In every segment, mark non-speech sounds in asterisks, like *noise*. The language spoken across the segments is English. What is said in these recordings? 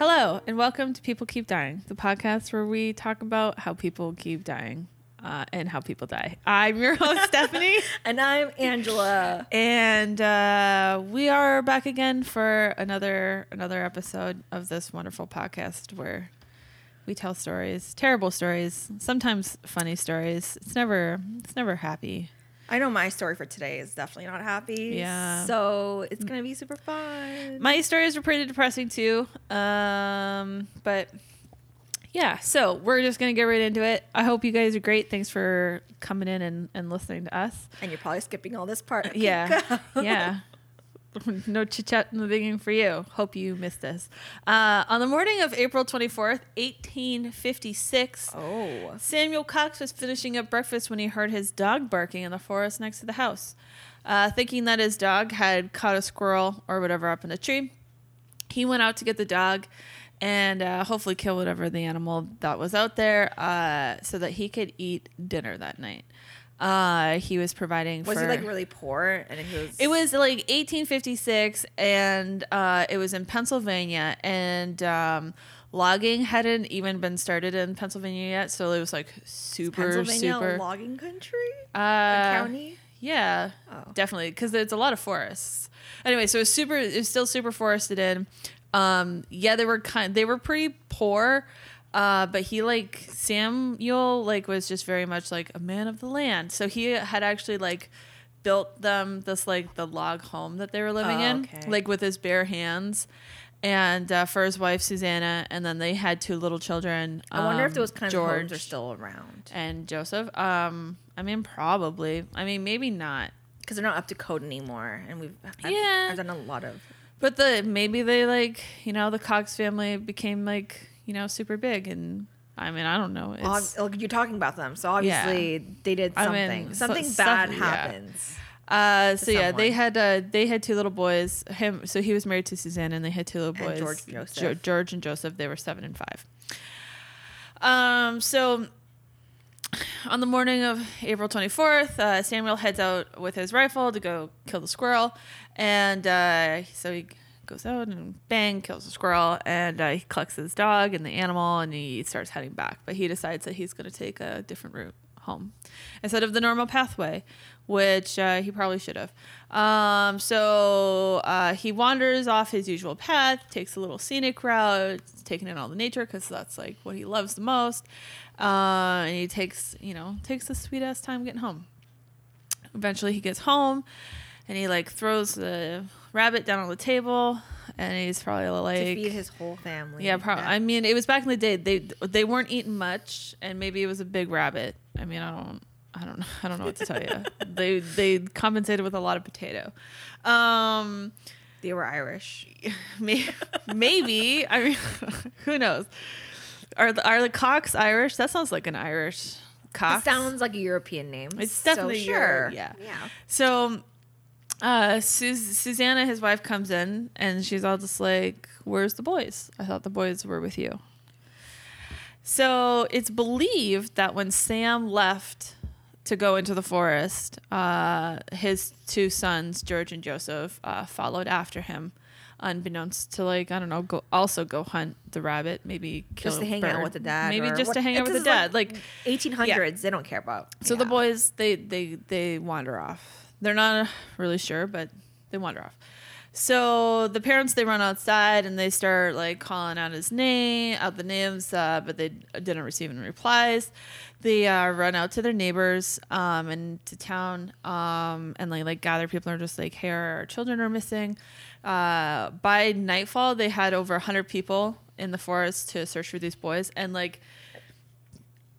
Hello, and welcome to People Keep Dying, the podcast where we talk about how people keep dying uh, and how people die. I'm your *laughs* host, Stephanie, And I'm Angela. and uh, we are back again for another another episode of this wonderful podcast where we tell stories, terrible stories, sometimes funny stories. It's never it's never happy. I know my story for today is definitely not happy. Yeah. So it's gonna be super fun. My stories were pretty depressing too. Um, but yeah, so we're just gonna get right into it. I hope you guys are great. Thanks for coming in and, and listening to us. and you're probably skipping all this part. Okay, Yeah. *laughs* yeah. *laughs* no chit chat in the beginning for you. Hope you missed this. Uh, on the morning of April 24th, 1856, Oh. Samuel Cox was finishing up breakfast when he heard his dog barking in the forest next to the house. Uh, thinking that his dog had caught a squirrel or whatever up in a tree, he went out to get the dog and uh, hopefully kill whatever the animal that was out there uh, so that he could eat dinner that night. Uh, he was providing Was for he like really poor? And he was. it was like 1856, and uh, it was in Pennsylvania, and um, logging hadn't even been started in Pennsylvania yet, so it was like super, Pennsylvania super. logging country. uh, a county. Yeah, Oh. definitely, because there's a lot of forests. Anyway, so it was super. It was still super forested in. Um, yeah, they were kind. They were pretty poor. Uh, but he like Samuel like was just very much like a man of the land. So he had actually like built them this like the log home that they were living Oh, in, okay. like with his bare hands. And uh, for his wife Susanna, and then they had two little children. I wonder if um, those kinds George of homes are still around and Joseph. Um, I mean, probably. I mean, maybe not. because they're not up to code anymore. And we've I've, Yeah. I've done a lot of. But the maybe they like you know the Cox family became like you know super big, and I mean I don't know. It's, Ob- you're talking about them, so obviously they did I something. so- something stuff- bad yeah. happens. uh, so yeah, they had uh, they had two little boys. Him, so he was married to Suzanne, and they had two little And boys. George and Joseph. Jo- George and Joseph. They were seven and five. Um. So on the morning of April 24th, uh, Samuel heads out with his rifle to go kill the squirrel. And uh, so he goes out and bang, kills a squirrel. And uh, he collects his dog and the animal and he starts heading back. But he decides that he's going to take a different route home instead of the normal pathway, which uh, he probably should have. Um, so uh, he wanders off his usual path, takes a little scenic route, taking in all the nature because that's like what he loves the most. Uh, and he takes, you know, takes a sweet ass time getting home. Eventually, he gets home, and he like throws the rabbit down on the table, and he's probably like to feed his whole family. yeah, probably. I mean, it was back in the day. They they weren't eating much, and maybe it was a big rabbit. I mean, I don't, I don't know, *laughs* I don't know what to tell you. *laughs* they they compensated with a lot of potato. Um, they were Irish. *laughs* May- maybe. I mean, who knows? Are the, are the Cox Irish? That sounds like an Irish Cox. It sounds like a European name. It's so definitely sure. Euro- yeah. Yeah. So, uh, Sus- Susanna, his wife, comes in and she's all just like, "Where's the boys? I thought the boys were with you." So it's believed that when Sam left to go into the forest, uh, his two sons, George and Joseph, uh, followed after him, unbeknownst to like I don't know, go also go hunt the rabbit, maybe kill Just to a hang out with the dad. maybe just what- to hang out with the dad, like 1800s. They don't care about. so the boys they they they wander off. They're not really sure, but they wander off. So the parents they run outside and they start like calling out his name, out the names, uh, but they didn't receive any replies. They uh, run out to their neighbors um, and to town um, and like like gather people and just like, "Hey, our children are missing." Uh, by nightfall, they had over hundred people in the forest to search for these boys, and like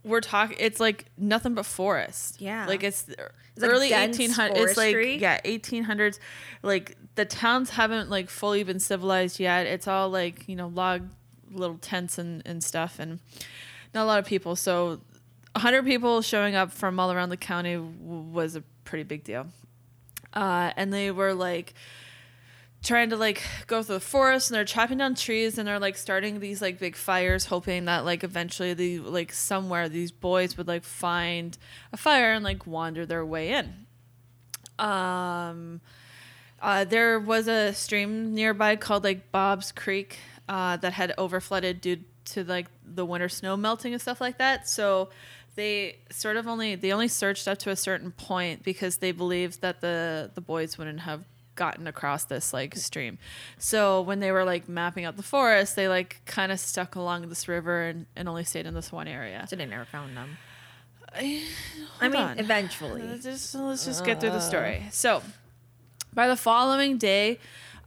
we're talking it's like nothing but forest. Yeah. like it's, like early dense 1800s it's like yeah 1800s like the towns haven't like fully been civilized yet. It's all like you know log little tents and, and stuff and not a lot of people. So 100 people showing up from all around the county w- was a pretty big deal. Uh, and they were like trying to like go through the forest and they're chopping down trees and they're like starting these like big fires hoping that like eventually the like somewhere these boys would like find a fire and like wander their way in um uh, there was a stream nearby called like Bob's Creek, uh, that had overflooded due to like the winter snow melting and stuff like that. So they sort of only they only searched up to a certain point because they believed that the the boys wouldn't have gotten across this like stream. So when they were like mapping out the forest, they like kind of stuck along this river and, and only stayed in this one area. So they never found them. I I mean, eventually. let's just, let's just get through the story. So, by the following day,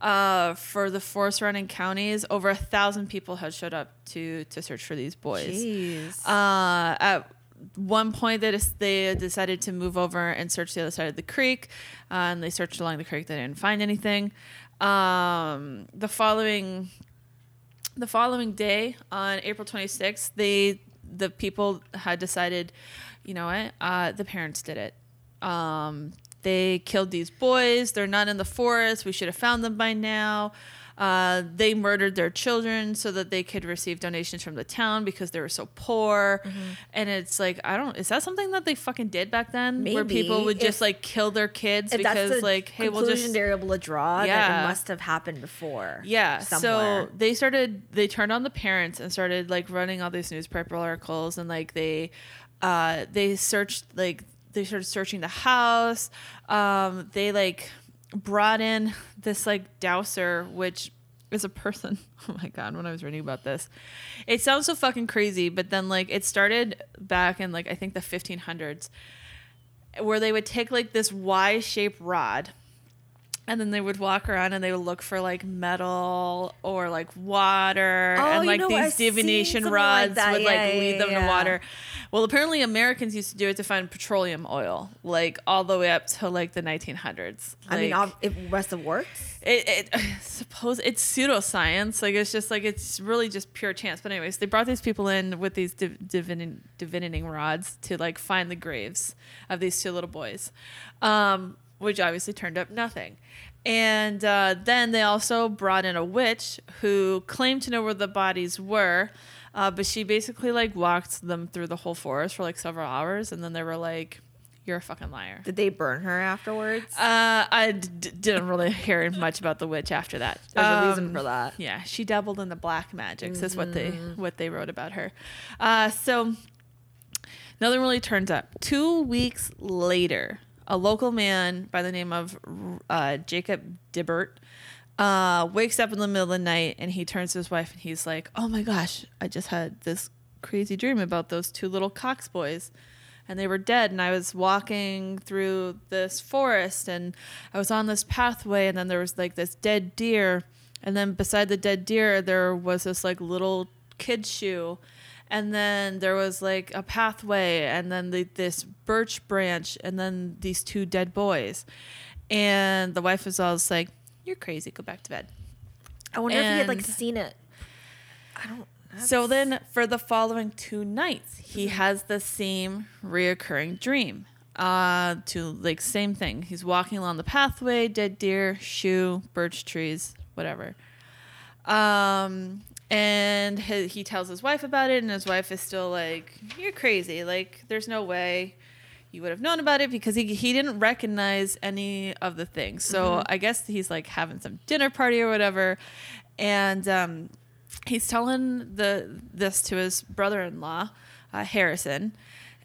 uh, for the forest surrounding counties, over a thousand people had showed up to to search for these boys. Jeez. Uh, at one point, they they decided to move over and search the other side of the creek, uh, and they searched along the creek. They didn't find anything. Um, the following the following day, on April 26th, they the people had decided, you know what, uh, the parents did it. Um, they killed these boys. They're not in the forest. We should have found them by now. Uh, they murdered their children so that they could receive donations from the town because they were so poor. And it's like, I don't, is that something that they fucking did back then? Where people would just If- like kill their kids because, like, hey, we'll just. they're able to draw, Yeah. it must have happened before. Yeah. somewhere. So they started they turned on the parents and started like running all these newspaper articles and like they uh they searched like they started searching the house. Um they like brought in this like dowser which is a person. *laughs* Oh my god, when I was reading about this. It sounds so fucking crazy, but then like it started back in like I think the 1500s where they would take like this Y-shaped rod and then they would walk around and they would look for like metal or like water Oh, and you like know what? I've these divination something like rods that. would Yeah, like yeah, lead them to water. Well, apparently Americans used to do it to find petroleum oil, like all the way up to like the 1900s. I mean, Like, it must have worked. it, it *sighs* suppose it's pseudoscience. Like it's just like it's really just pure chance. But anyways, they brought these people in with these div- divin- divining rods to like find the graves of these two little boys, um, which obviously turned up nothing. And uh, then they also brought in a witch who claimed to know where the bodies were. Uh, but she basically like walked them through the whole forest for like several hours, and then they were like, "You're a fucking liar." Did they burn her afterwards? Uh, I d- didn't really *laughs* hear much about the witch after that. There's a reason Um, for that. Yeah, she dabbled in the black magics. Is what they what they wrote about her. Uh, so nothing really turns up. Two weeks later, a local man by the name of uh, Jacob Dibbert uh, wakes up in the middle of the night and he turns to his wife and he's like, "Oh my gosh, I just had this crazy dream about those two little Cox boys." And they were dead, and I was walking through this forest, and I was on this pathway, and then there was like this dead deer, and then beside the dead deer there was this like little kid shoe, and then there was like a pathway, and then the, this birch branch, and then these two dead boys, and the wife was all just like, "You're crazy, go back to bed." I wonder if he had like seen it. I don't. So then, for the following two nights, he has the same reoccurring dream. Uh, to like same thing. He's walking along the pathway, dead deer, shoe, birch trees, whatever. Um, and he, he tells his wife about it, and his wife is still like, "You're crazy. Like, there's no way." You would have known about it because he, he didn't recognize any of the things. So I guess he's like having some dinner party or whatever. And um, he's telling the this to his brother-in-law uh, harrison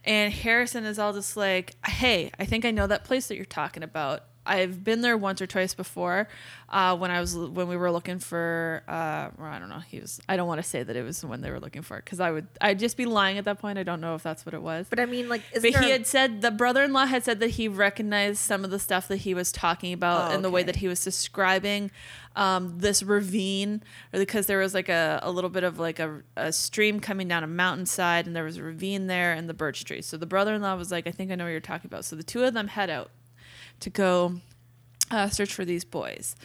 and harrison is all just like hey i think i know that place that you're talking about i've been there once or twice before uh, when i was when we were looking for uh, or i don't know he was i don't want to say that it was when they were looking for it because i would i'd just be lying at that point i don't know if that's what it was. But I mean, like, is but there he had said the brother-in-law had said that he recognized some of the stuff that he was talking about Oh, and the way that he was describing um, this ravine because there was like a, a little bit of like a, a stream coming down a mountainside and there was a ravine there and the birch trees so the brother-in-law was like i think i know what you're talking about. So the two of them head out to go uh, search for these boys.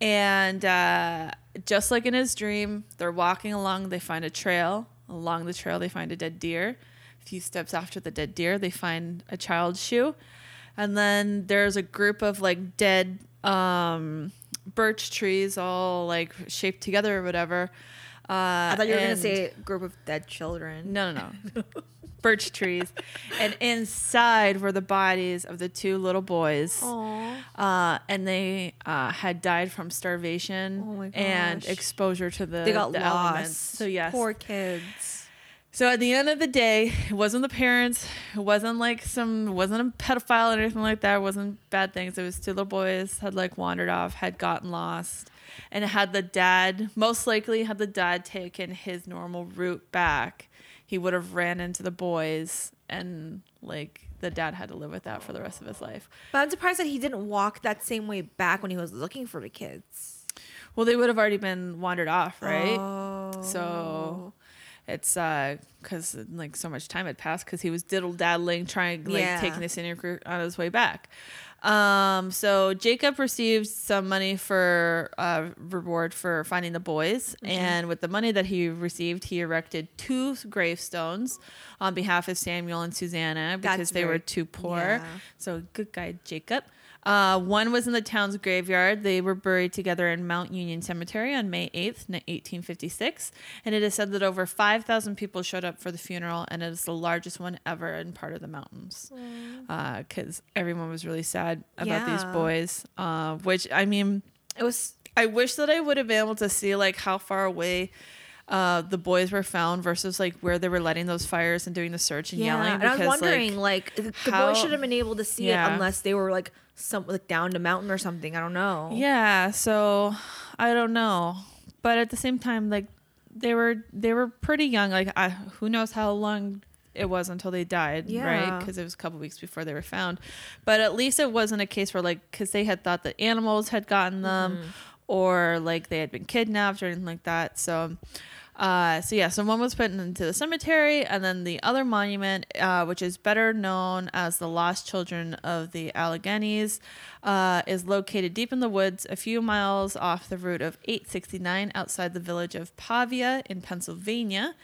And uh, just like in his dream, they're walking along, they find a trail. Along the trail, they find a dead deer. A few steps after the dead deer, they find a child's shoe. And then there's a group of like dead um, birch trees, all like shaped together or whatever. Uh, I thought you were gonna and- say group of dead children. no, no, no. *laughs* Birch trees, and inside were the bodies of the two little boys. Uh, and they uh, had died from starvation Oh and exposure to the, They got the lost. elements. So yes, Poor kids. So at the end of the day, it wasn't the parents. It wasn't like some, wasn't a pedophile or anything like that. It wasn't bad things. It was two little boys had like wandered off, had gotten lost, and had the dad most likely had the dad taken his normal route back, he would have ran into the boys and like the dad had to live with that for the rest of his life. But I'm surprised that he didn't walk that same way back when he was looking for the kids. Well, they would have already been wandered off, right? Oh. So it's uh because like so much time had passed because he was diddle daddling trying like Yeah. taking the scenic route on his way back. Um, so Jacob received some money for uh, reward for finding the boys, Mm-hmm. and with the money that he received, he erected two gravestones on behalf of Samuel and Susanna because That's they were too poor. yeah. So good guy, Jacob. Uh, one was in the town's graveyard. They were buried together in Mount Union Cemetery on May 8th, 1856. And it is said that over 5,000 people showed up for the funeral, and it is the largest one ever in part of the mountains. Because everyone was really sad about these boys. Uh, which, I mean, It was I wish that I would have been able to see like how far away uh, the boys were found versus like where they were letting those fires and doing the search and yelling. And I was because, wondering, like, the how- boys should have been able to see Yeah. it unless they were like some like down the mountain or something. I don't know. Yeah, so I don't know, but at the same time, like they were they were pretty young. Like I, who knows how long it was until they died, right? Because it was a couple weeks before they were found. But at least it wasn't a case where like because they had thought that animals had gotten them, Mm-hmm. or like they had been kidnapped or anything like that. So. Uh, so yeah, so one was put into the cemetery, and then the other monument, uh, which is better known as the Lost Children of the Alleghenies, uh, is located deep in the woods, a few miles off the route of 869 outside the village of Pavia in Pennsylvania.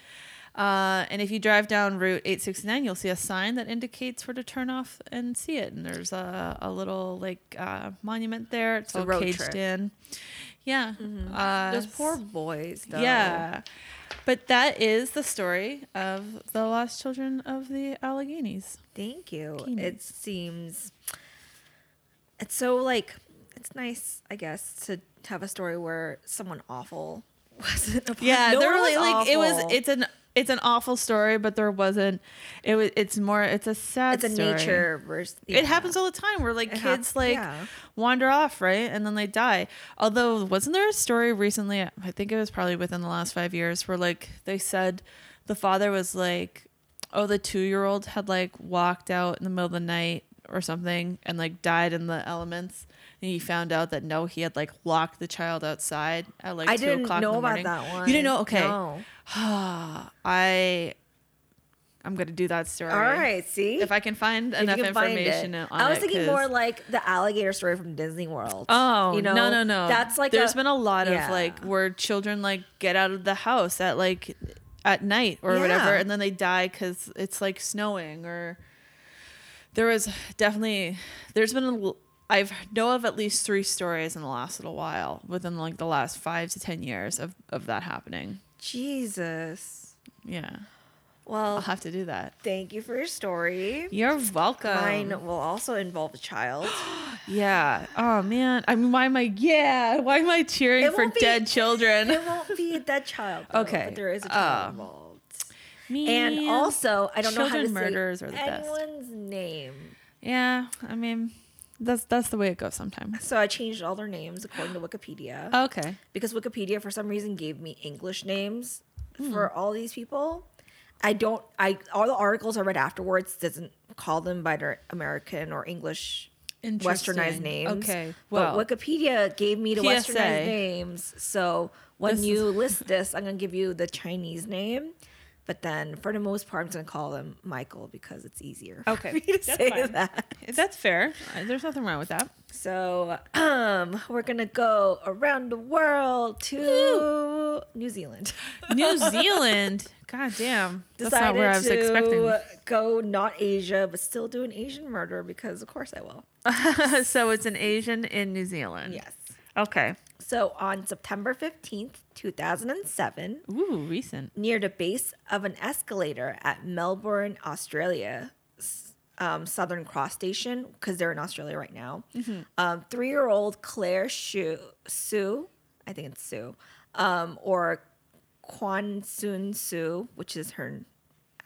Uh, and if you drive down Route 869, you'll see a sign that indicates where to turn off and see it. And there's a, a little like uh, monument there. It's a all caged trip. in. Yeah. Uh, Those poor boys, though. yeah. But that is the story of the lost children of the Alleghenies. Thank you. It seems it's so like it's nice, I guess, to have a story where someone awful *laughs* wasn't. A part- Yeah, no there one really like it was. It's an it's an awful story, but there wasn't. It was. It's more. It's a sad. it's a story. nature versus. It happens all the time where like It kids like yeah. wander off, right? And then they die. Although wasn't there a story recently, I think it was probably within the last 5 years where like they said the father was like oh the 2-year-old had like walked out in the middle of the night or something and like died in the elements and he found out that no he had like locked the child outside at like I 2 didn't o'clock in know the about morning. that one. You didn't know? Okay. No. *sighs* I I'm going to do that story. All right. See, If I can find If you enough can find it. information on I was it, thinking 'cause- more like the alligator story from Disney World. Oh you know, no no no! That's like there's been a lot of yeah. like where children like get out of the house at like at night or whatever, Yeah. and then they die because it's like snowing or there was definitely there's been a l- I've know of at least three stories in the last little while within like the last five to ten years of of that happening. Jesus. Yeah, Well, I'll have to do that. thank you for your story. You're welcome. Mine will also involve a child. *gasps* Yeah. Oh man. I mean, why am I? Yeah. Why am I cheering for be- dead children? it won't be *laughs* a dead child. though, Okay. but there is a oh. child Oh. involved. Man. And also, I don't know how to Children murderers say are the best. anyone's name. Yeah, I mean, that's that's the way it goes sometimes. So I changed all their names according to Wikipedia Okay. because Wikipedia, for some reason, gave me English names Hmm. for all these people. I don't. I all the articles I read afterwards doesn't call them by their American or English westernized names. Okay, but well, Wikipedia gave me the PSA. westernized names. So when This you list this, I'm gonna give you the Chinese name. But then, for the most part, I'm gonna call him Michael because it's easier. for Okay, me to that's say fine. that. That's fair. Uh, There's nothing wrong with that. So um, we're gonna go around the world to New Zealand. New *laughs* Zealand. God damn. That's Decided not where I was to expecting. go not Asia, but still do an Asian murder because of course I will. *laughs* so it's an Asian in New Zealand. Yes. Okay. So on September 15th, 2007, Ooh, recent. near the base of an escalator at Melbourne, Australia, um, Southern Cross Station, because they're in Australia right now. Um, three-year-old Claire Shu, Sue, I think it's Sue, um, or Kwan Soon Sue, which is her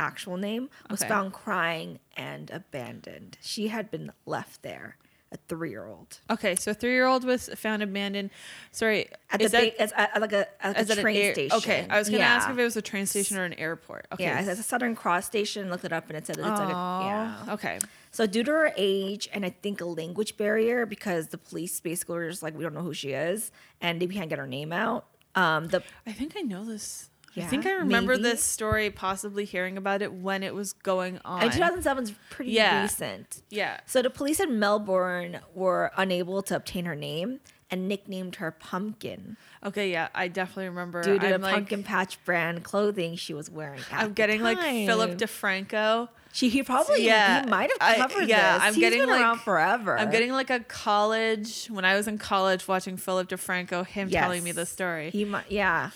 actual name, was Okay. found crying and abandoned. She had been left there, a three-year-old. Okay, so three year old was found abandoned. Sorry, At the that, ba- as, like a, is the train air- station. Okay, I was gonna Yeah. ask if it was a train station or an airport. Okay. Yeah, it's a Southern Cross Station. Looked it up and it said it's like a, yeah. Okay. So due to her age and I think a language barrier, because the police basically were just like, we don't know who she is, and they can't get her name out. Um, the I think I know this. I think I remember maybe. this story, possibly hearing about it when it was going on. and 2007 is pretty Yeah. recent. yeah. So the police in Melbourne were unable to obtain her name and nicknamed her Pumpkin Okay. Yeah, I definitely remember. due to I'm the like, pumpkin patch brand clothing she was wearing. I'm getting like Philip. DeFranco. She he probably Yeah, he might have covered yeah, this. I'm He's getting, been like- around forever. I'm getting like a college when I was in college watching Philip DeFranco, him telling me Yes. the story. He might, yeah.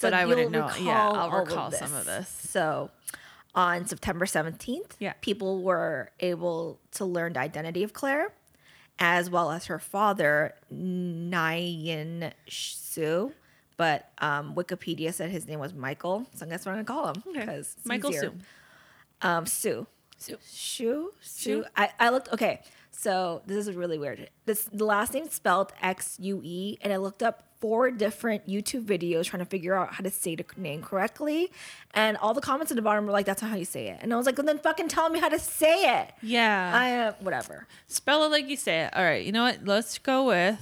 But I wouldn't know. Yeah, I'll all recall some of this. So, on September 17th, Yeah. people were able to learn the identity of Claire, as well as her father, Nyan Su. But um, Wikipedia said his name was Michael, so that's what I'm gonna call him Okay. because Michael Sue. Um, Sue. Sue. Shu? Sue? Sue? I, I looked, okay, so this is really weird. This The last name spelled X U E, and I looked up four different YouTube videos trying to figure out how to say the name correctly. And all the comments at the bottom were like, that's not how you say it. And I was like, well, then fucking tell me how to say it. Yeah. I, uh, whatever. Spell it like you say it. All right. You know what? Let's go with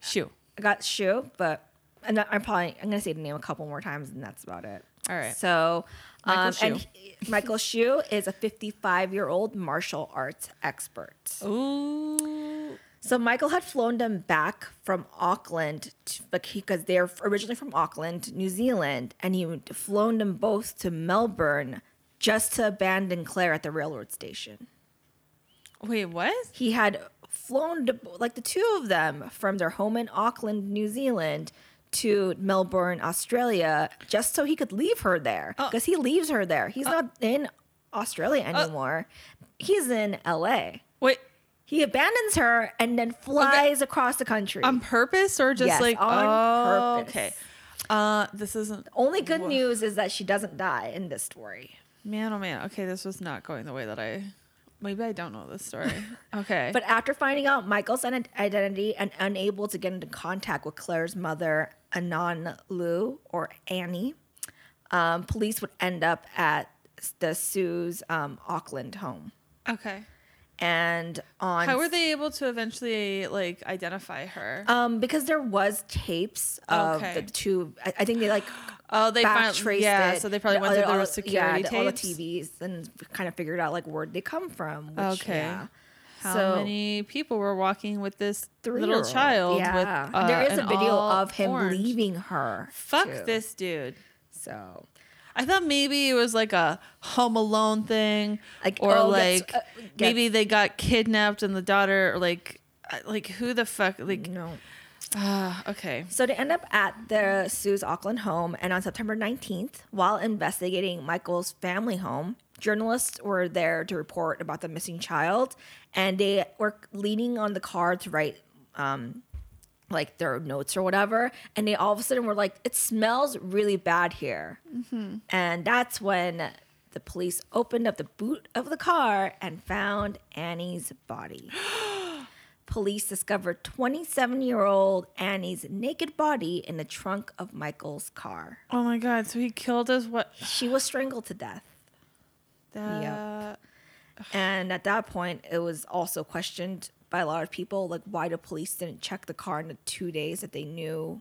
shoe. I got Shu, but and I'm probably, I'm going to say the name a couple more times, and that's about it. All right. So, Michael um, and Shu. he- Michael Shu is a 55 year old martial arts expert. Ooh. So Michael had flown them back from Auckland because they're originally from Auckland, New Zealand, and he had flown them both to Melbourne just to abandon Claire at the railroad station. Wait, what? He had flown to, like the two of them from their home in Auckland, New Zealand, to Melbourne, Australia, just so he could leave her there Oh. because he leaves her there. He's oh. not in Australia oh. anymore. He's in LA. Wait, He abandons her and then flies across the country. on purpose or just Yes, like on oh, purpose. Okay. Uh, this isn't. The Only good news is that she doesn't die in this story. Man, oh man. Okay, this was not going the way that I. Maybe I don't know this story. *laughs* Okay. But after finding out Michael's identity and unable to get into contact with Claire's mother, Anan Liu or Annie, um, police would end up at the Sue's um, Auckland home. okay. And on How were they able to eventually like identify her? Um, because there was tapes of Okay. the two. I, I think they like *gasps* oh, they finally. traced Yeah, it. so they probably The went through their all- security yeah, the- all the. TVs and kind of figured out like where'd they come from. Which, Okay. Yeah. How so, many people were walking with this little child? Yeah. With, uh, there is a video of him orange. leaving her. Fuck too. this dude. So I thought maybe it was like a Home Alone thing, Like, or oh, like uh, maybe they got kidnapped and the daughter, or like, uh, like who the fuck, like, no. ah, okay, So they end up at the Sue's Auckland home, and on September 19th, while investigating Michael's family home, journalists were there to report about the missing child, and they were leaning on the car to write, um, like their notes or whatever, and they all of a sudden were like, "It smells really bad here," mm-hmm. and that's when the police opened up the boot of the car and found Annie's body. *gasps* Police discovered 27 year old Annie's naked body in the trunk of Michael's car. oh my god, so he killed us. What? She was strangled to death. That, And at that point, it was also questioned by a lot of people like why the police didn't check the car in the two days that they knew.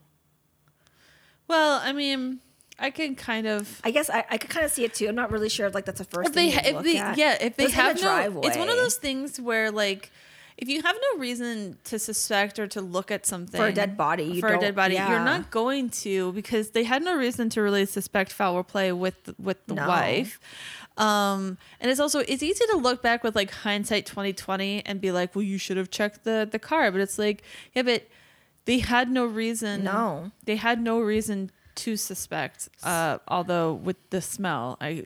Well, I mean, I can kind of. I guess I, I could kind of see it too. I'm not really sure if like that's the first If they, thing if they, at. yeah, if they in have no, it's one of those things where like. If you have no reason to suspect or to look at something For a dead body, you for a dead body, you're not going to because they had no reason to really suspect foul play with with the No. wife. Um, and it's also it's easy to look back with like hindsight 2020 and be like, well, you should have checked the the car, but it's like, yeah, but They had no reason. No. They had no reason to suspect. Uh, although with the smell, I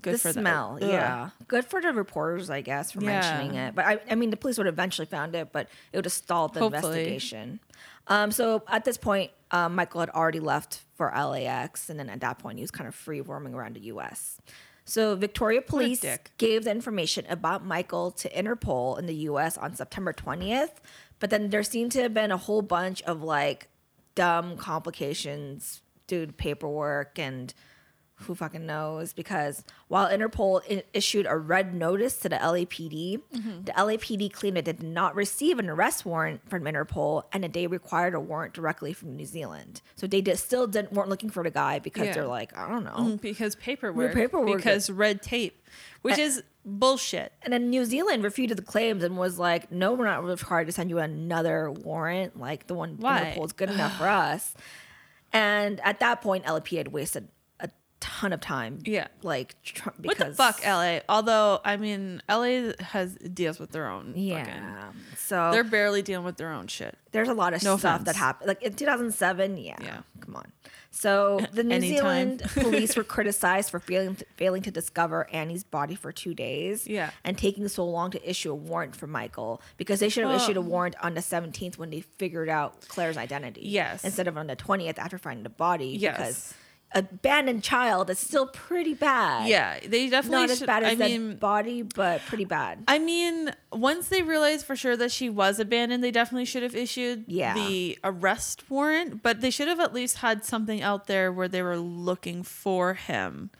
good the for them. smell, Ugh. yeah. Good for the reporters, I guess, for Yeah. mentioning it. But I, I mean, the police would have eventually found it, but it would have stalled the Hopefully. investigation. Um, so at this point, um, Michael had already left for LAX, and then at that point, he was kind of free roaming around the U.S. So Victoria Police gave the information about Michael to Interpol in the U.S. on September 20th, but then there seemed to have been a whole bunch of like dumb complications due to paperwork and who fucking knows because while interpol i- issued a red notice to the lapd the lapd claimed it did not receive an arrest warrant from interpol and that they required a warrant directly from new zealand so they did, still didn't weren't looking for the guy because Yeah. they're like i don't know Mm, because paperwork. paperwork. Because red tape, which is bullshit. and then New Zealand refuted the claims and was like, "No, we're not required to send you another warrant. Like the one Why? Interpol is good enough for *sighs* us." And at that point, LAP had wasted ton of time. Yeah. like tr- What the fuck, LA? Although I mean, LA has deals with their own. Yeah, fucking- so they're barely dealing with their own shit. there's a lot of No stuff that happened. Like in 2007, yeah, Yeah. come on. So the New. Zealand *laughs* police were criticized for failing to, failing to discover Annie's body for two days. Yeah. and taking so long to issue a warrant for Michael because they should have Well- issued a warrant on the 17th when they figured out Claire's identity. Yes. instead of on the 20th after finding the body. Yes. because abandoned child is still pretty bad. Yeah, they definitely not as should- bad as I that mean, body, but pretty bad. I mean, once they realized for sure that she was abandoned, they definitely should have issued Yeah. the arrest warrant. But they should have at least had something out there where they were looking for him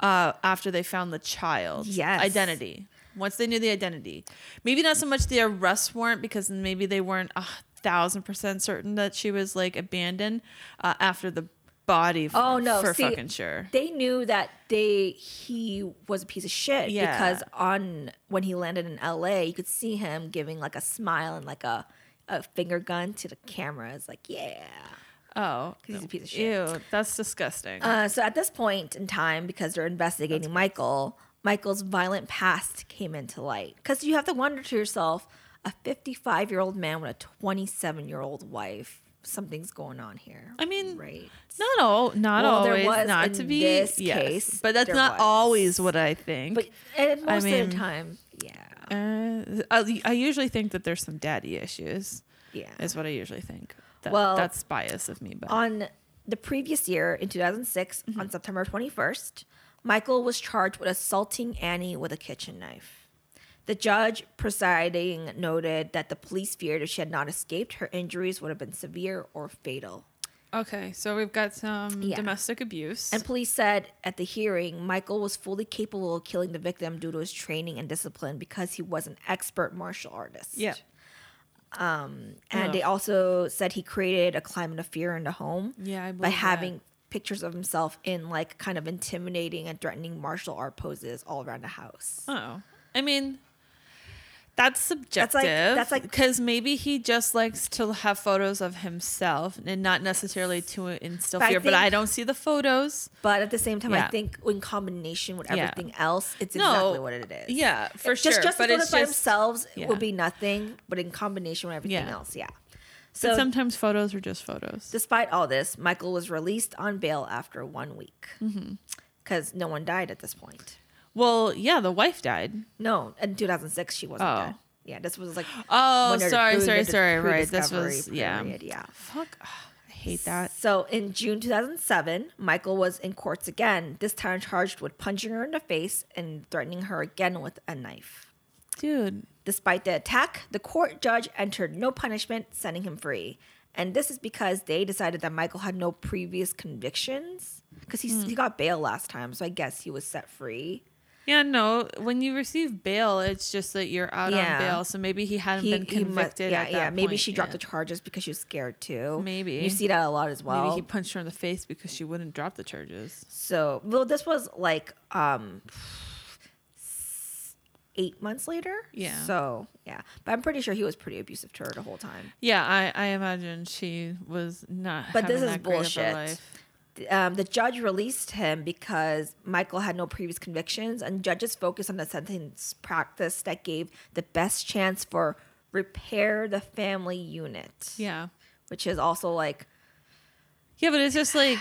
uh, after they found the child. Yes. identity. Once they knew the identity, maybe not so much the arrest warrant because maybe they weren't a thousand percent certain that she was like abandoned uh, after the body. For, Oh no! for see, fucking sure. They knew that they he was a piece of shit Yeah. because on when he landed in L.A., you could see him giving like a smile and like a a finger gun to the camera. It's like yeah. Oh, 'Cause he's a piece of shit. Ew, that's disgusting. Uh, so at this point in time, because they're investigating Michael, Michael's violent past came into light. Because you have to wonder to yourself, a 55 year old man with a 27 year old wife, something's going on here. I mean, right? Not all, not Well, there always, was not to be. this yes, case, but that's not was. always what I think. But and most of mean- the time, yeah, uh, I, I usually think that there's some daddy issues. yeah. Is what I usually think. That, Well, that's bias of me, but On the previous year, in 2006, Mm-hmm. on September 21st, Michael was charged with assaulting Annie with a kitchen knife. The judge presiding noted that the police feared if she had not escaped, her injuries would have been severe or fatal. okay. So we've got some Yeah. domestic abuse. And police said at the hearing, Michael was fully capable of killing the victim due to his training and discipline because he was an expert martial artist. yeah, Um, And Ugh. they also said he created a climate of fear in the home. Yeah, I by having that. pictures of himself in like kind of intimidating and threatening martial art poses all around the house. Oh, I mean, that's subjective. that's like- because maybe he just likes to have photos of himself and not necessarily to instill But I fear. but I don't see the photos. But at the same time, Yeah. I think in combination with Yeah. everything else, it's No, exactly what it is. Yeah, for just sure. just but the photos by themselves yeah. would be nothing, but in combination with everything Yeah. else, yeah. But So sometimes photos are just photos. despite all this, Michael was released on bail after one week Mm-hmm. because no one died at this point. Well, yeah, the wife died. No, in 2006 she wasn't Oh. dead. Yeah, this was like Oh, sorry, sorry, sorry. Right, this was yeah. period, yeah. Fuck, ah, I hate that. So in June 2007, Michael was in courts again, this time charged with punching her in the face and threatening her again with a knife. Dude, Despite the attack, the court judge entered no punishment, sending him free. And this is because they decided that Michael had no previous convictions because he, he got bail last time, so I guess he was set free. Yeah, no. When you receive bail, it's just that you're out Yeah. on bail. So maybe he hadn't He, been he must, convicted. yeah, yeah. Maybe point, she dropped yeah. the charges because she was scared too. Maybe. you see that a lot as well. Maybe he punched her in the face because she wouldn't drop the charges. So, well, this was like um eight months later. Yeah. So yeah, but I'm pretty sure he was pretty abusive to her the whole time. Yeah, I, I imagine she was not. But this is bullshit. Um, the judge released him because Michael had no previous convictions, and judges focused on the sentence practice that gave the best chance for repair the family unit. Yeah. which is also like Yeah, but it's just like,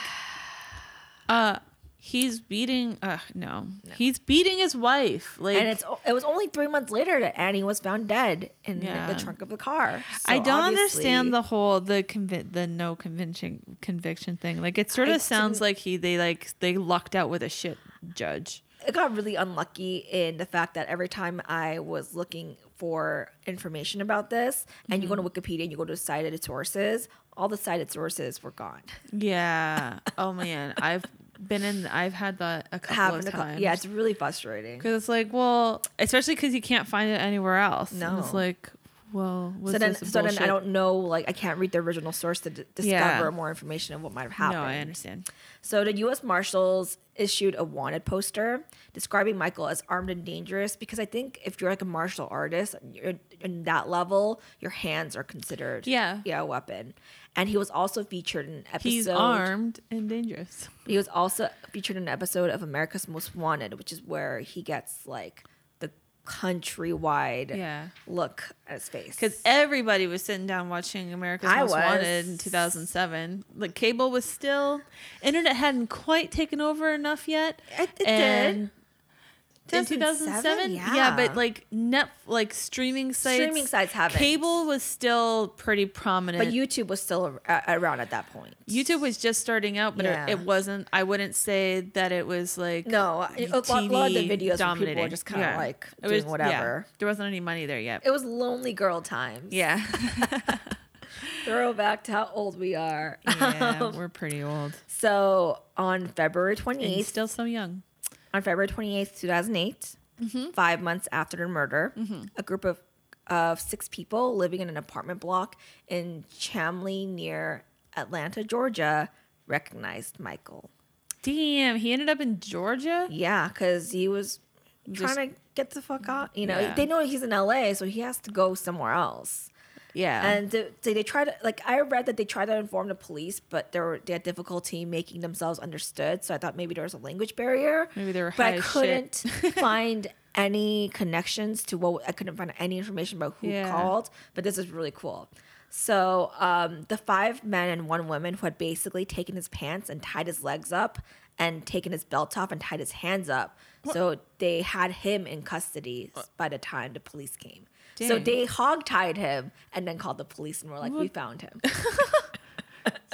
uh, he's beating. Uh, no, he's beating his wife. Like, and it's it was only three months later that Annie was found dead in Yeah. the trunk of the car. I don't understand the whole the convi- the no conviction conviction thing. Like, it sort I of sounds didn't- like he they like they lucked out with a shit judge. it got really unlucky in the fact that every time I was looking for information about this, and you go to Mm-hmm. Wikipedia and you go to cited sources, all the cited sources were gone. Yeah. oh man, I've been in. I've had that a couple Happened of times. yeah, it's really frustrating. Because it's like, well, especially because you can't find it anywhere else. And No. it's like, well, So then, so then I don't know. Like, I can't read the original source to d- discover Yeah. more information of what might have happened. No, I understand. So the U.S. Marshals issued a wanted poster describing Michael as armed and dangerous because I think if you're like a martial artist, you're in that level, your hands are considered Yeah. yeah a weapon. And he was also featured in an episode. He's armed and dangerous. He was also featured in an episode of America's Most Wanted, which is where he gets like countrywide Yeah. look at space. Because everybody was sitting down watching America's I Most was. Wanted in 2007. Like cable was still, internet hadn't quite taken over enough yet. It- it did. And In 2007? 2007, Yeah. but like net, like streaming sites, Streaming sites haven't. Cable was still pretty prominent. but YouTube was still a- around at that point. YouTube was just starting out, but Yeah. it, it wasn't. I wouldn't say that it was like No, a lot, a lot of the videos where people were just kind of Yeah. like It doing was- yeah. whatever. There wasn't any money there yet. It was lonely girl times. yeah, *laughs* *laughs* Throwback to how old we are. yeah, *laughs* we're pretty old. So on February And he's 28th, still so young. On February 28th, 2008, Mm-hmm. five months after the murder, a group of, of six people living in an apartment block in Chamblee near Atlanta, Georgia, recognized Michael. Damn, he ended up in Georgia. Yeah, because he was Just- trying to get the fuck out. You know, Yeah. they know he's in LA, so he has to go somewhere else. Yeah, And they, they, they try to like I read that they tried to inform the police, but they were they had difficulty making themselves understood. So I thought maybe there was a language barrier. Maybe they were but I couldn't *laughs* find any connections to what I couldn't find any information about who Yeah. called. But this is really cool. So um, the five men and one woman who had basically taken his pants and tied his legs up and taken his belt off and tied his hands up. So they had him in custody by the time the police came. So Dang. they hog tied him and then called the police and were like, "We found him." *laughs*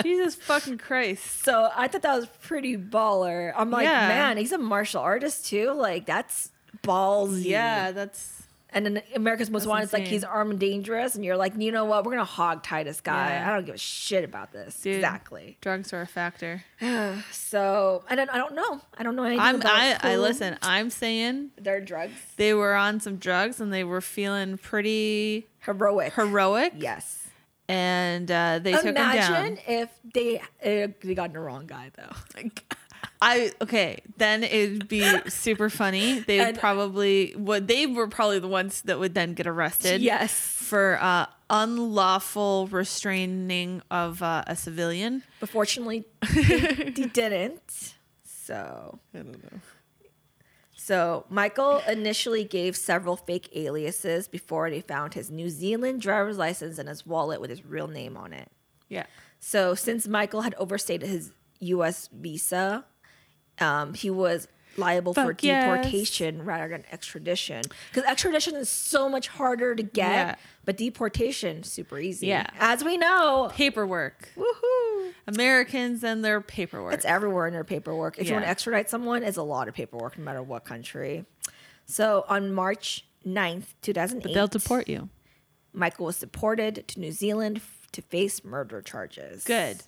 Jesus fucking Christ. so I thought that was pretty baller. I'm like, Yeah. man, he's a martial artist too. Like that's ballsy. Yeah, that's And then America's Most That's Wanted, is like he's armed and dangerous, and you're like, you know what? We're gonna hog tie this guy. Yeah. I don't give a shit about this. Dude. Exactly. drugs are a factor. *sighs* So and then I don't know. I don't know anything I'm. about I, I listen. I'm saying they're drugs. they were on some drugs and they were feeling pretty Heroic. heroic. yes. and uh, they took him down. Imagine if they uh, they got the wrong guy though. *laughs* I okay, then it'd be super funny. They would And- probably would. They were probably the ones that would then get arrested. Yes. for uh, unlawful restraining of uh, a civilian. But fortunately, they, *laughs* they didn't. So I don't know. So Michael initially gave several fake aliases before they found his New Zealand driver's license and his wallet with his real name on it. Yeah. So since Michael had overstayed his U.S. visa, um, he was liable for Fuck yes. deportation rather than extradition. Because extradition is so much harder to get, Yeah. but deportation super easy. Yeah. as we know. Paperwork. Woohoo! Americans and their paperwork. It's everywhere in their paperwork. If you want to extradite someone, it's a lot of paperwork, no matter what country. So on March 9th, 2008, but They'll deport you. Michael was deported to New Zealand to face murder charges. Good.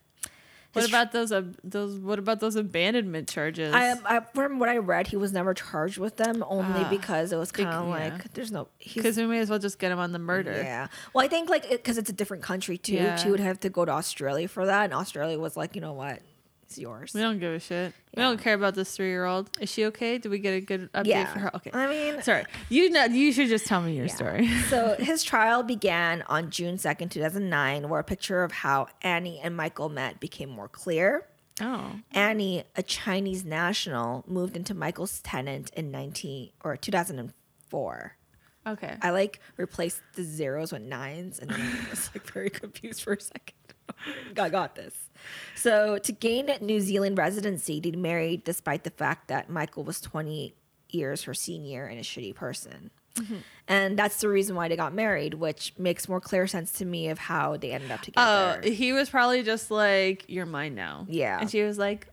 What about those? Uh, those. What about those abandonment charges? I, I from what I read, he was never charged with them only Ah, because it was kind of yeah. like there's no Because we may as well just get him on the murder. yeah. Well, I think like because it's a different country too. Yeah. She would have to go to Australia for that, and Australia was like, you know what, it's yours. We don't give a shit. We don't care about this three-year-old. Is she okay? Did we get a good update Yeah. for her? Okay. I mean, Sorry. You know, you should just tell me your Yeah. story. *laughs* so his trial began on June 2nd, 2009, where a picture of how Annie and Michael met became more clear. Oh. Annie, a Chinese national, moved into Michael's tenant in 19 or 2004. Okay. I like replaced the zeros with nines and then I was like very *laughs* confused for a second. *laughs* I got this. So, to gain New Zealand residency, they married despite the fact that Michael was 20 years her senior and a shitty person. And that's the reason why they got married, which makes more clear sense to me of how they ended up together. Oh, he was probably just like, "You're mine now." Yeah. and she was like,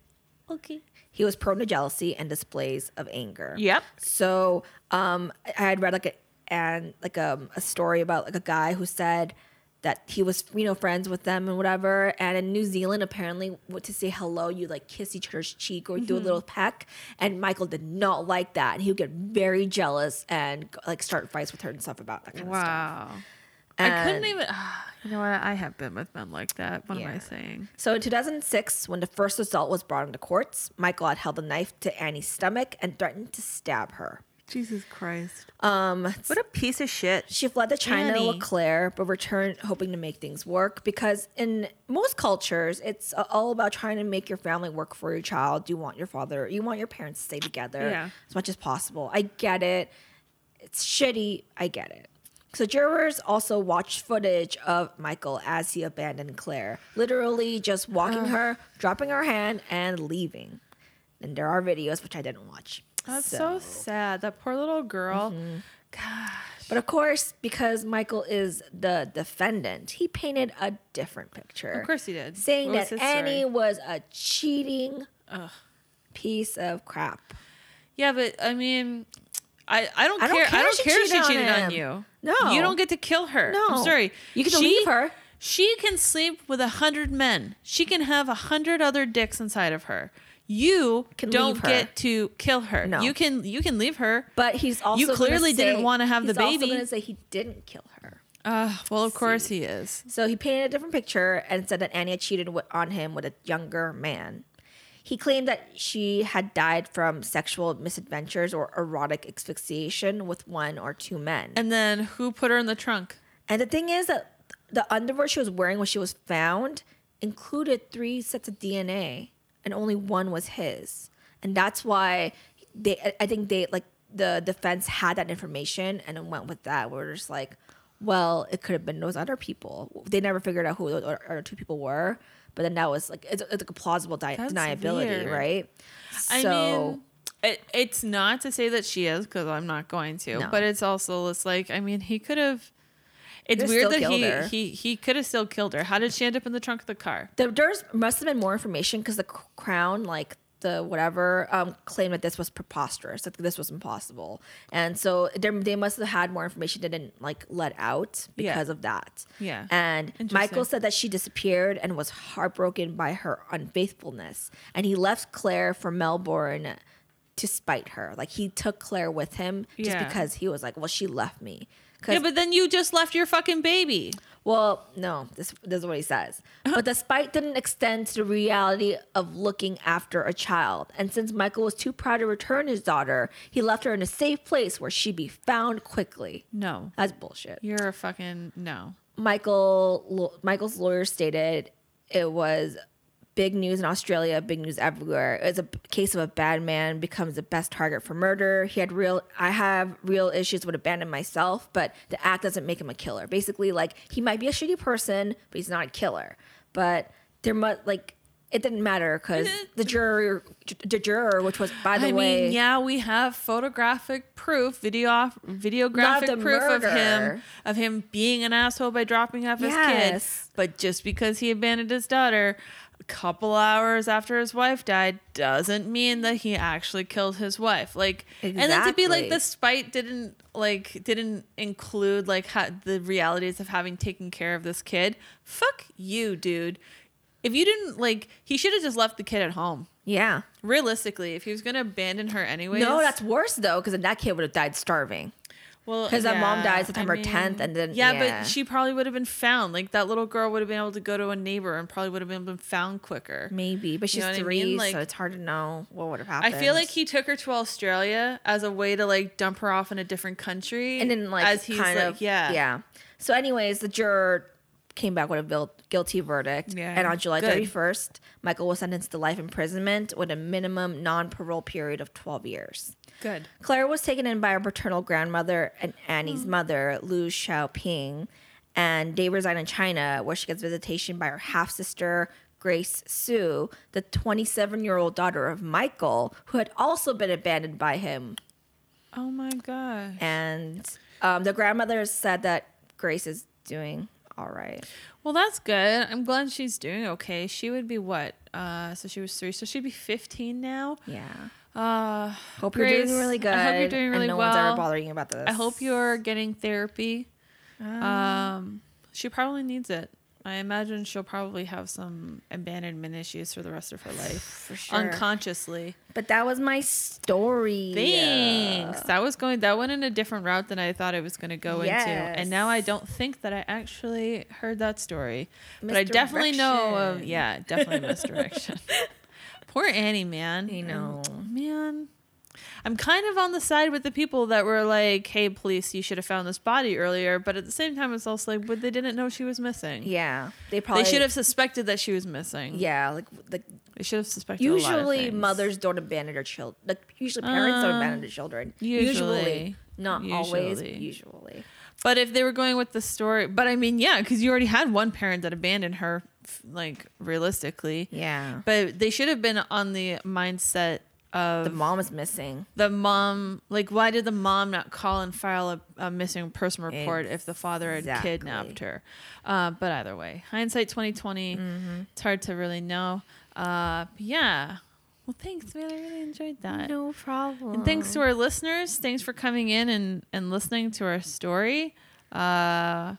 "Okay." he was prone to jealousy and displays of anger. Yep. So um, I had read like a and like a, a story about like a guy who said that he was you know friends with them and whatever. And in New Zealand, apparently, to say hello, you like kiss each other's cheek or do a mm-hmm. little peck. And Michael did not like that, and he would get very jealous and like start fights with her and stuff about that kind of stuff. Wow. I couldn't even. *sighs* you know what? I have been with men like that. What am I saying? So in 2006, when the first assault was brought into courts, Michael had held a knife to Annie's stomach and threatened to stab her. Jesus Christ! Um, What a piece of shit. She fled to China Annie. with Claire, but returned hoping to make things work because in most cultures, it's all about trying to make your family work for your child. You want your father, you want your parents to stay together Yeah. as much as possible. I get it. It's shitty. I get it. So jurors also watched footage of Michael as he abandoned Claire, literally just walking her, dropping her hand, and leaving. And there are videos which I didn't watch. That's so, sad. That poor little girl. Mm-hmm. Gosh. But of course, because Michael is the defendant, he painted a different picture. Of course he did. Saying What was that story? Annie was a cheating piece of crap. Yeah, but I mean, I, I don't I don't care. care I don't she care if she cheated on on you. No. you don't get to kill her. No. I'm sorry. You can leave her. She can sleep with a hundred men. She can have a hundred other dicks inside of her. You Can don't leave her. get to kill her. No. You can you can leave her. But he's also You clearly didn't wanna have the he's also baby. gonna say he didn't kill her. Uh, well, of course he is. So he painted a different picture and said that Annie had cheated on him with a younger man. He claimed that she had died from sexual misadventures or erotic asphyxiation with one or two men. And then who put her in the trunk? And the thing is that the underwear she was wearing when she was found included three sets of DNA, and only one was his. And that's why they, I- think they like the defense had that information and it went with that. We're just like, well, it could have been those other people. They never figured out who those other other two people were. But then that was like it's, it's like a plausible di- deniability, weird. right? I so mean, it, it's not to say that she is because I'm not going to, No. but it's also it's like I mean he could have. It's weird that he, her. he he could have still killed her. How did she end up in the trunk of the car? there there's must have been more information because the crown like the whatever um claimed that this was preposterous that this was impossible and so there, they must have had more information they didn't like let out Yeah. because of that Yeah. and michael said that she disappeared and was heartbroken by her unfaithfulness and he left claire for melbourne to spite her like he took claire with him just Yeah. because he was like well she left me Yeah, but then you just left your fucking baby. well, no, this, this is what he says. *laughs* But the spite didn't extend to the reality of looking after a child. And since Michael was too proud to return his daughter, he left her in a safe place where she'd be found quickly. No, That's bullshit. you're a fucking no. Michael Michael's lawyer stated it was big news in Australia, big news everywhere. It's a case of a bad man becomes the best target for murder. He had real I have real issues with abandon myself, but the act doesn't make him a killer. Basically, like he might be a shitty person, but he's not a killer. But there must like it didn't matter because the juror, the juror, which was by the I way, mean, yeah, we have photographic proof, video, videographic proof of him of him being an asshole by dropping off his Yes. kid. But just because he abandoned his daughter couple hours after his wife died doesn't mean that he actually killed his wife. Like, and then to be like the spite didn't like didn't include like how, the realities of having taken care of this kid. Fuck you, dude. If you didn't like, he should have just left the kid at home. yeah. Realistically, if he was gonna abandon her anyway. No, that's worse though, because then that kid would have died starving. Well 'cause that mom yeah, died September 10th and then- yeah, yeah. but she probably would have been found. Like that little girl would have been able to go to a neighbor and probably would have been, been found quicker. Maybe, but You she's know what I three, mean? Like- so it's hard to know what would have happened. I feel like he took her to Australia as a way to like dump her off in a different country, and then like as he's kind like, of yeah, yeah. So, anyways, the juror came back with a guilty verdict, Yeah, and on July thirty first, Michael was sentenced to life imprisonment with a minimum non parole period of twelve years. Good. Claire was taken in by her paternal grandmother and Hmm. Annie's mother, Lu Xiaoping, and they reside in China, where she gets visitation by her half sister. Grace Sue, the 27 year old daughter of Michael, who had also been abandoned by him. Oh my god. And um, the grandmother said that Grace is doing all right. Well, that's good. I'm glad she's doing okay. She would be what? Uh, so she was three, so she'd be 15 now. Yeah. Uh, Hope Grace, you're doing really good. I hope you're doing really and no well. one's ever bothering you about this. I hope you're getting therapy. Ah. Um, she probably needs it. I imagine she'll probably have some abandonment issues for the rest of her life, *sighs* for sure. unconsciously. But that was my story. Thanks. That was going. That went in a different route than I thought it was going to go into, and now I don't think that I actually heard that story. But I definitely know of. Yeah, definitely misdirection. *laughs* Poor Annie, man. I know. Man. I'm kind of on the side with the people that were like, "Hey, police, you should have found this body earlier." But at the same time, it's also like, but they didn't know she was missing. Yeah, they probably They should have suspected that she was missing. Yeah, like like They should have suspected. a lot of usually mothers don't abandon their children. Like usually parents don't abandon their children. usually. not always. Usually. Usually. But if they were going with the story, but I mean, yeah, because you already had one parent that abandoned her, like realistically. Yeah. But they should have been on the mindset of The mom is missing. the mom. Like, why did the mom not call and file a, a missing person report if the father had Exactly. kidnapped her? Uh, but either way, hindsight twenty Mm-hmm. It's hard to really know. Uh, yeah. Well, thanks, man. I really enjoyed that. No problem. And thanks to our listeners. Thanks for coming in and, and listening to our story. Uh,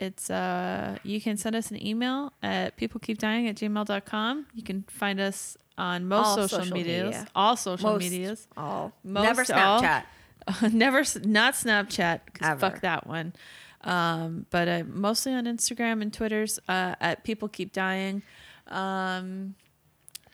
it's uh, you can send us an email at peoplekeepdying at gmail.com. You can find us on most All social, social medias, media. all social Most- medias. all. Most Never all. Snapchat. *laughs* Never, not Snapchat, because fuck that one. Um, but uh, mostly on Instagram and Twitter's uh, at People Keep Dying. Um,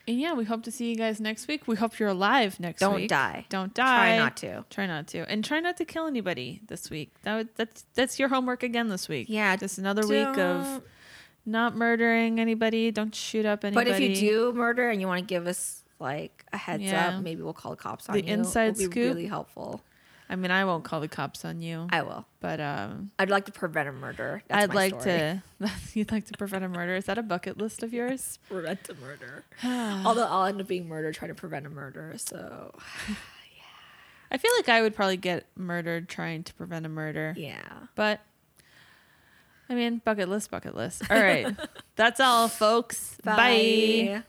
and yeah, we hope to see you guys next week. We hope you're alive next week. Don't die. Don't die. Try not to. Try not to, and try not to kill anybody this week. That would, that's that's your homework again this week. Yeah, just another week of Don't- murdering anybody. Don't shoot up anybody. But if you do murder and you want to give us like a heads Yeah. up, maybe we'll call the cops on The you. The inside It'll be scoop? really helpful. I mean, I won't call the cops on you, I will. but um, I'd like to prevent a murder. That's I'd like story. to. *laughs* You'd like to prevent a murder? Is that a bucket list of yours? *laughs* prevent a murder. *sighs* Although I'll end up being murdered trying to prevent a murder. So *sighs* yeah. I feel like I would probably get murdered trying to prevent a murder. yeah. But I mean, bucket list, bucket list. All right. *laughs* That's all, folks. Bye. Bye.